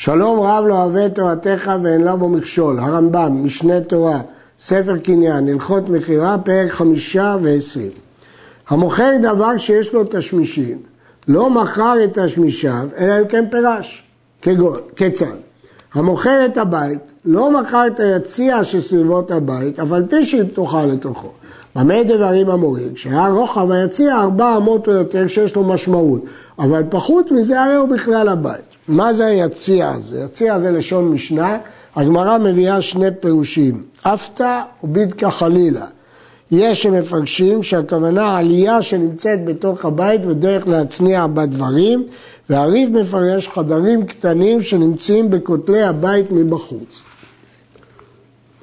שלום רב לא אוהב תורתך ואין לה בו מכשול, הרמב"ם, משנה תורה, ספר קניין, הלכות מכירה, פרק חמישה ועשרים. המוכר דבר שיש לו תשמישים, לא מכר את תשמישיו, אלא אם כן פירש, כגון, כיצד? המוכר את הבית, לא מכר את היציע שסביבות הבית, אף על פי שהיא פתוחה לתוכו. במה דברים אמורים? כשהיה רוחב היציע ארבע אמות או יותר שיש לו משמעות, אבל פחות מזה הרי הוא בכלל הבית. מה זה היציע הזה? יציע זה לשון משנה, הגמרא מביאה שני פירושים, אפתא ובידקה חלילה. יש שמפרשים שהכוונה עלייה שנמצאת בתוך הבית ודרך להצניע בדברים, והריב מפרש חדרים קטנים שנמצאים בכותלי הבית מבחוץ.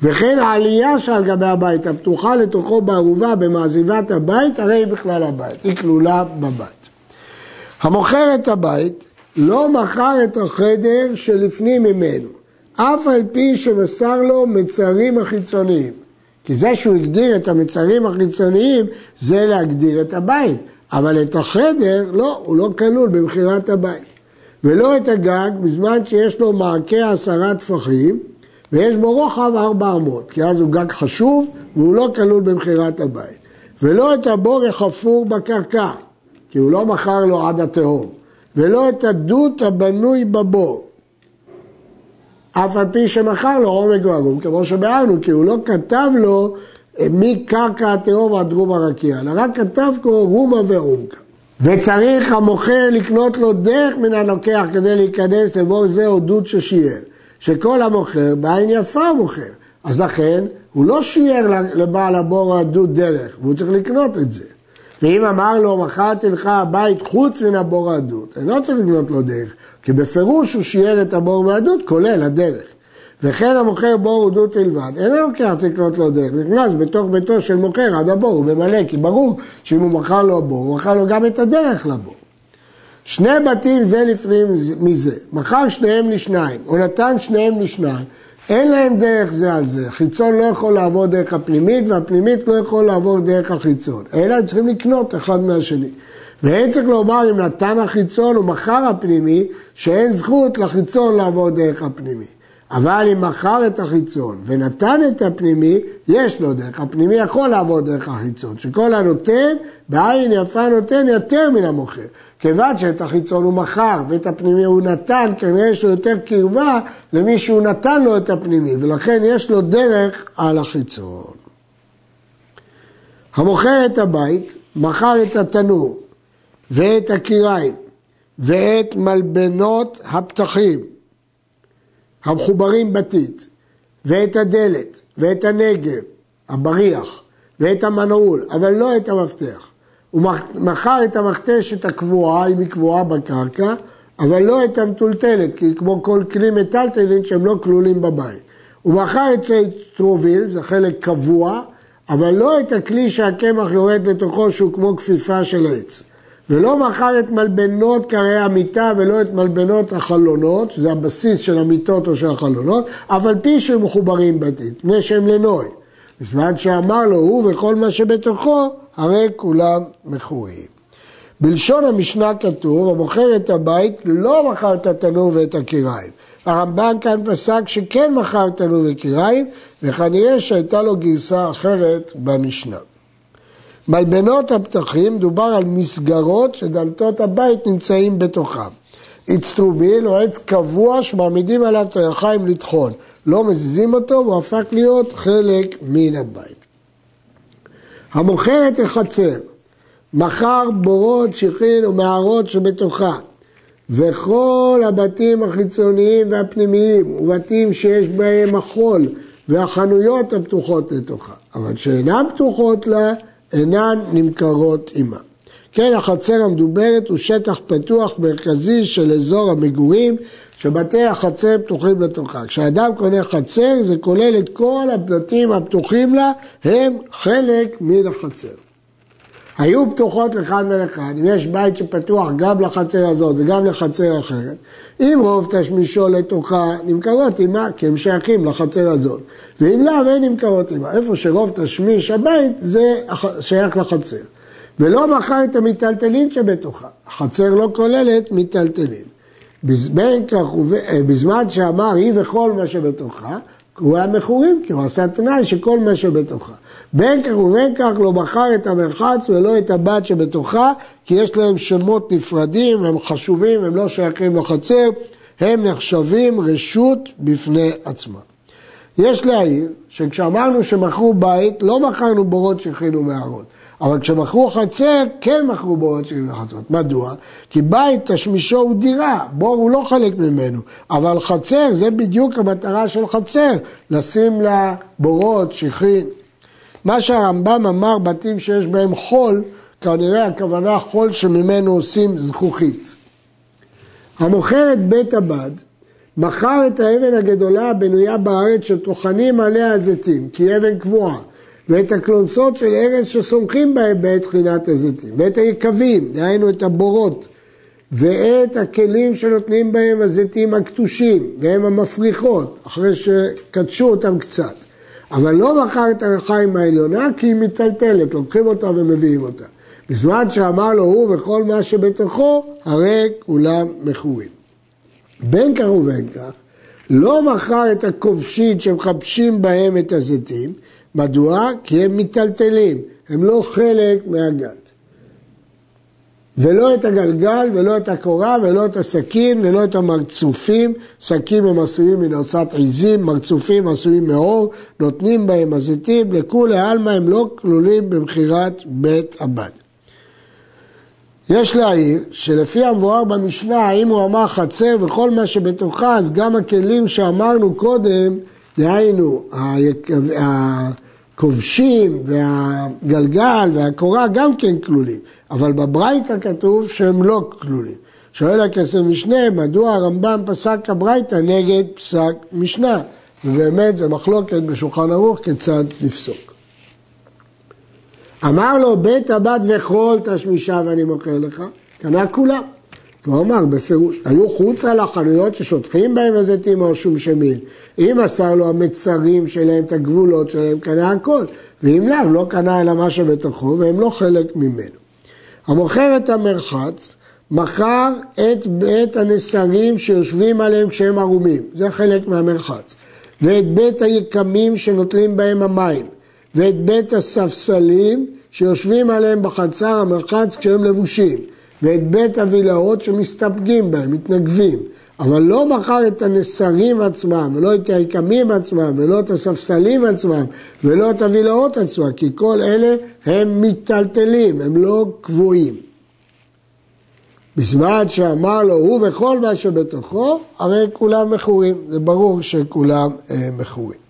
וכן העלייה שעל גבי הבית הפתוחה לתוכו בערובה במעזיבת הבית, הרי היא בכלל הבית, היא כלולה בבית. המוכר את הבית לא מכר את החדר שלפנים ממנו, אף על פי שמסר לו מצרים החיצוניים. כי זה שהוא הגדיר את המצרים החיצוניים זה להגדיר את הבית, אבל את החדר, לא, הוא לא כלול במכירת הבית. ולא את הגג בזמן שיש לו מעקה עשרה טפחים ויש בו רוחב ארבע אמות, כי אז הוא גג חשוב והוא לא כלול במכירת הבית. ולא את הבור החפור בקרקע, כי הוא לא מכר לו עד התהום. ולא את הדות הבנוי בבור. אף על פי שמכר לו עומק וערום, כמו שביארנו, כי הוא לא כתב לו אה, מקרקע התהום עד רום הרקיע, אלא רק כתב כמו רומה ועומקה. וצריך המוכר לקנות לו דרך מן הלוקח כדי להיכנס לבור זה או דוד ששיער. שכל המוכר בעין יפה מוכר. אז לכן הוא לא שיער לבעל הבור הדוד דרך, והוא צריך לקנות את זה. ואם אמר לו, מכרתי לך הבית חוץ מן הבור הדוד, אני לא צריך לקנות לו דרך, כי בפירוש הוא שיער את הבור מהדוד, כולל הדרך. וכן המוכר בור ודות בלבד, אינו לוקח צריך לקנות לו דרך, נכנס בתוך ביתו של מוכר עד הבור, הוא ממלא, כי ברור שאם הוא מכר לו בור, הוא מכר לו גם את הדרך לבור. שני בתים זה לפנים מזה, מכר שניהם לשניים, או נתן שניהם לשניים, אין להם דרך זה על זה, חיצון לא יכול לעבור דרך הפנימית והפנימית לא יכול לעבור דרך החיצון, אלא הם צריכים לקנות אחד מהשני. ואין צריך לומר אם נתן החיצון או מכר הפנימי, שאין זכות לחיצון לעבור דרך הפנימי. אבל אם מכר את החיצון ונתן את הפנימי, יש לו דרך. הפנימי יכול לעבוד דרך החיצון. שכל הנותן, בעין יפה נותן יותר מן המוכר. כיוון שאת החיצון הוא מכר ואת הפנימי הוא נתן, כנראה יש לו יותר קרבה למי שהוא נתן לו את הפנימי, ולכן יש לו דרך על החיצון. המוכר את הבית, מכר את התנור ואת הקיריים ואת מלבנות הפתחים המחוברים בתית, ואת הדלת, ואת הנגב, הבריח, ואת המנעול, אבל לא את המפתח. הוא מכר את המכתשת הקבועה, אם היא קבועה בקרקע, אבל לא את המטולטלת, כי כמו כל כלי מטלטלין שהם לא כלולים בבית. הוא מכר את טרוביל, זה חלק קבוע, אבל לא את הכלי שהקמח יורד לתוכו שהוא כמו כפיפה של עץ. ולא מכר את מלבנות קרי המיטה ולא את מלבנות החלונות, שזה הבסיס של המיטות או של החלונות, אף על פי שהם מחוברים בתית, פני שהם לנוי. בזמן שאמר לו, הוא וכל מה שבתוכו, הרי כולם מכורים. בלשון המשנה כתוב, המוכר את הבית לא מכר את התנור ואת הקיריים. הרמב"ן כאן פסק שכן מכר תנור וקיריים, וכנראה שהייתה לו גרסה אחרת במשנה. מלבנות הפתחים, דובר על מסגרות שדלתות הבית נמצאים בתוכם. אצטרוביל הוא עץ קבוע שמעמידים עליו טרחיים לטחון. לא מזיזים אותו והוא הפך להיות חלק מן הבית. המוכר את החצר, מכר בורות, שיחין ומערות שבתוכה, וכל הבתים החיצוניים והפנימיים, ובתים שיש בהם החול, והחנויות הפתוחות לתוכה, אבל שאינן פתוחות לה, אינן נמכרות עמה. כן, החצר המדוברת הוא שטח פתוח מרכזי של אזור המגורים, שבתי החצר פתוחים לתוכה. כשאדם קונה חצר, זה כולל את כל הפלטים הפתוחים לה, הם חלק מן החצר. היו פתוחות לכאן ולכאן, אם יש בית שפתוח גם לחצר הזאת וגם לחצר אחרת, אם רוב תשמישו לתוכה נמכרות עימה, כי הם שייכים לחצר הזאת, ואם לאו אין נמכרות עימה, איפה שרוב תשמיש הבית זה שייך לחצר. ולא מכר את המיטלטלין שבתוכה, החצר לא כוללת מיטלטלין. אה, בזמן שאמר היא וכל מה שבתוכה, הוא היה מכורים, כי הוא עשה תנאי שכל מה שבתוכה. בין כך ובין כך לא מכר את המרחץ ולא את הבת שבתוכה, כי יש להם שמות נפרדים, הם חשובים, הם לא שייכים לחצר, הם נחשבים רשות בפני עצמם. יש להעיר שכשאמרנו שמכרו בית, לא מכרנו בורות שהכינו מערות. אבל כשמכרו חצר, כן מכרו בורות שהכינו לחצות. מדוע? כי בית תשמישו הוא דירה, בור הוא לא חלק ממנו. אבל חצר, זה בדיוק המטרה של חצר, לשים לה בורות, שכין. מה שהרמב"ם אמר, בתים שיש בהם חול, כנראה הכוונה חול שממנו עושים זכוכית. המוכר את בית הבד, מכר את האבן הגדולה הבנויה בארץ שטוחנים עליה הזיתים, כי אבן קבועה, ואת הקלונסות של ארץ שסומכים בהם בעת תחינת הזיתים, ואת היקבים, דהיינו את הבורות, ואת הכלים שנותנים בהם הזיתים הקטושים, והם המפריחות, אחרי שקדשו אותם קצת. אבל לא מכר את הרחיים העליונה כי היא מיטלטלת, לוקחים אותה ומביאים אותה. בזמן שאמר לו הוא וכל מה שבתוכו, הרי כולם מכורים. בין כך ובין כך, לא מכר את הכובשים שמחפשים בהם את הזיתים, מדוע? כי הם מיטלטלים, הם לא חלק מהגת. ולא את הגלגל, ולא את הקורה, ולא את הסכין, ולא את המרצופים. שקים הם עשויים מנוצת עיזים, מרצופים עשויים מאור, נותנים בהם הזיתים, לכולי עלמא הם לא כלולים במכירת בית הבד. יש להעיר שלפי המבואר במשנה, אם הוא אמר חצר וכל מה שבתוכה, אז גם הכלים שאמרנו קודם, דהיינו, הכובשים והגלגל והקורה גם כן כלולים, אבל בברייתא כתוב שהם לא כלולים. שואל הכסף משנה, מדוע הרמב"ם פסק הברייתא נגד פסק משנה? ובאמת זה מחלוקת בשולחן ערוך כיצד לפסוק. אמר לו בית הבת וכל תשמישה ואני מוכר לך, קנה כולם. הוא אמר בפירוש, היו חוצה לחנויות ששוטחים בהם הזיתים או שום שמין. אם מסר לו המצרים שלהם, את הגבולות שלהם, קנה הכל. ואם לאו, לא קנה אלא מה שבתוכו, והם לא חלק ממנו. המוכר את המרחץ, מכר את בית הנסרים שיושבים עליהם כשהם ערומים, זה חלק מהמרחץ. ואת בית היקמים שנוטלים בהם המים, ואת בית הספסלים שיושבים עליהם בחצר המרחץ כשהם לבושים, ואת בית הווילאות שמסתפגים בהם, מתנגבים. אבל לא מכר את הנסרים עצמם, ולא את היקמים עצמם, ולא את הספסלים עצמם, ולא את הווילאות עצמם, כי כל אלה הם מיטלטלים, הם לא קבועים. בזמן שאמר לו הוא וכל מה שבתוכו, הרי כולם מכורים, זה ברור שכולם אה, מכורים.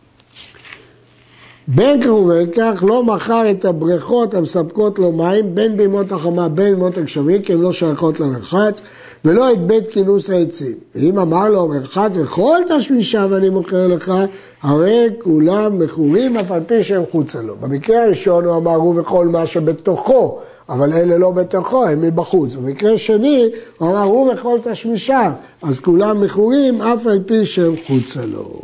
בין כך ובין כך לא מכר את הבריכות המספקות לו מים בין בימות החמה בין בימות הגשמים כי הן לא שייכות למרחץ ולא את בית כינוס העצים. ואם אמר לו המרחץ וכל תשמישה ואני מוכר לך הרי כולם מכורים אף על פי שהם חוצה לו. במקרה הראשון הוא אמר הוא וכל מה שבתוכו אבל אלה לא בתוכו, הם מבחוץ. במקרה שני, הוא אמר, הוא וכל תשמישה, אז כולם מכורים אף על פי שהם חוצה לו.